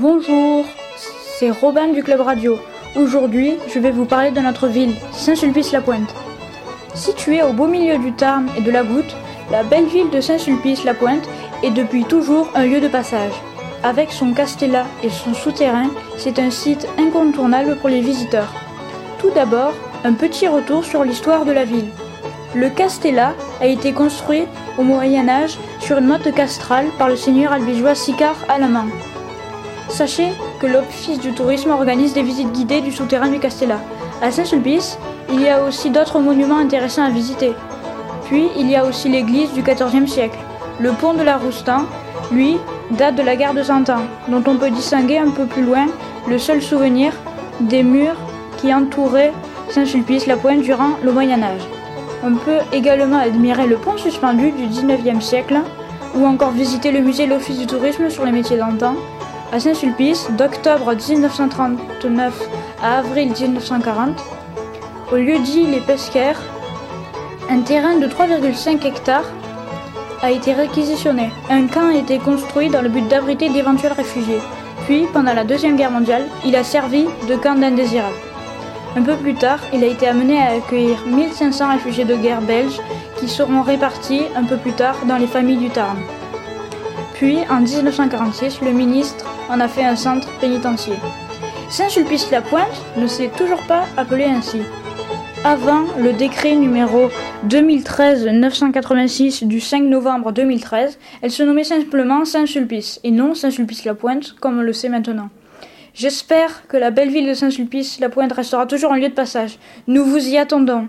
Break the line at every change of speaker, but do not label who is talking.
Bonjour, c'est Robin du Club Radio. Aujourd'hui, je vais vous parler de notre ville, Saint-Sulpice-la-Pointe. Située au beau milieu du Tarn et de la Goutte, la belle ville de Saint-Sulpice-la-Pointe est depuis toujours un lieu de passage. Avec son castellat et son souterrain, c'est un site incontournable pour les visiteurs. Tout d'abord, un petit retour sur l'histoire de la ville. Le castellat a été construit au Moyen Âge sur une motte castrale par le seigneur albigeois Sicard Allemand. Sachez que l'Office du tourisme organise des visites guidées du souterrain du castellat. À Saint-Sulpice, il y a aussi d'autres monuments intéressants à visiter. Puis, il y a aussi l'église du XIVe siècle. Le pont de la Roustan, lui, date de la guerre de Cent Ans, dont on peut distinguer un peu plus loin le seul souvenir des murs qui entouraient Saint-Sulpice-la-Pointe durant le Moyen Âge. On peut également admirer le pont suspendu du XIXe siècle, ou encore visiter le musée l'Office du tourisme sur les métiers d'antan, à Saint-Sulpice, d'octobre 1939 à avril 1940, au lieu dit Les Pesquères, un terrain de 3,5 hectares a été réquisitionné. Un camp a été construit dans le but d'abriter d'éventuels réfugiés. Puis, pendant la Deuxième Guerre mondiale, il a servi de camp d'indésirables. Un peu plus tard, il a été amené à accueillir 1500 réfugiés de guerre belges qui seront répartis un peu plus tard dans les familles du Tarn. Puis, en 1946, le ministre en a fait un centre pénitentiaire. Saint-Sulpice-la-Pointe ne s'est toujours pas appelé ainsi. Avant le décret numéro 2013-986 du 5 novembre 2013, elle se nommait simplement Saint-Sulpice et non Saint-Sulpice-la-Pointe comme on le sait maintenant. J'espère que la belle ville de Saint-Sulpice-la-Pointe restera toujours un lieu de passage. Nous vous y attendons.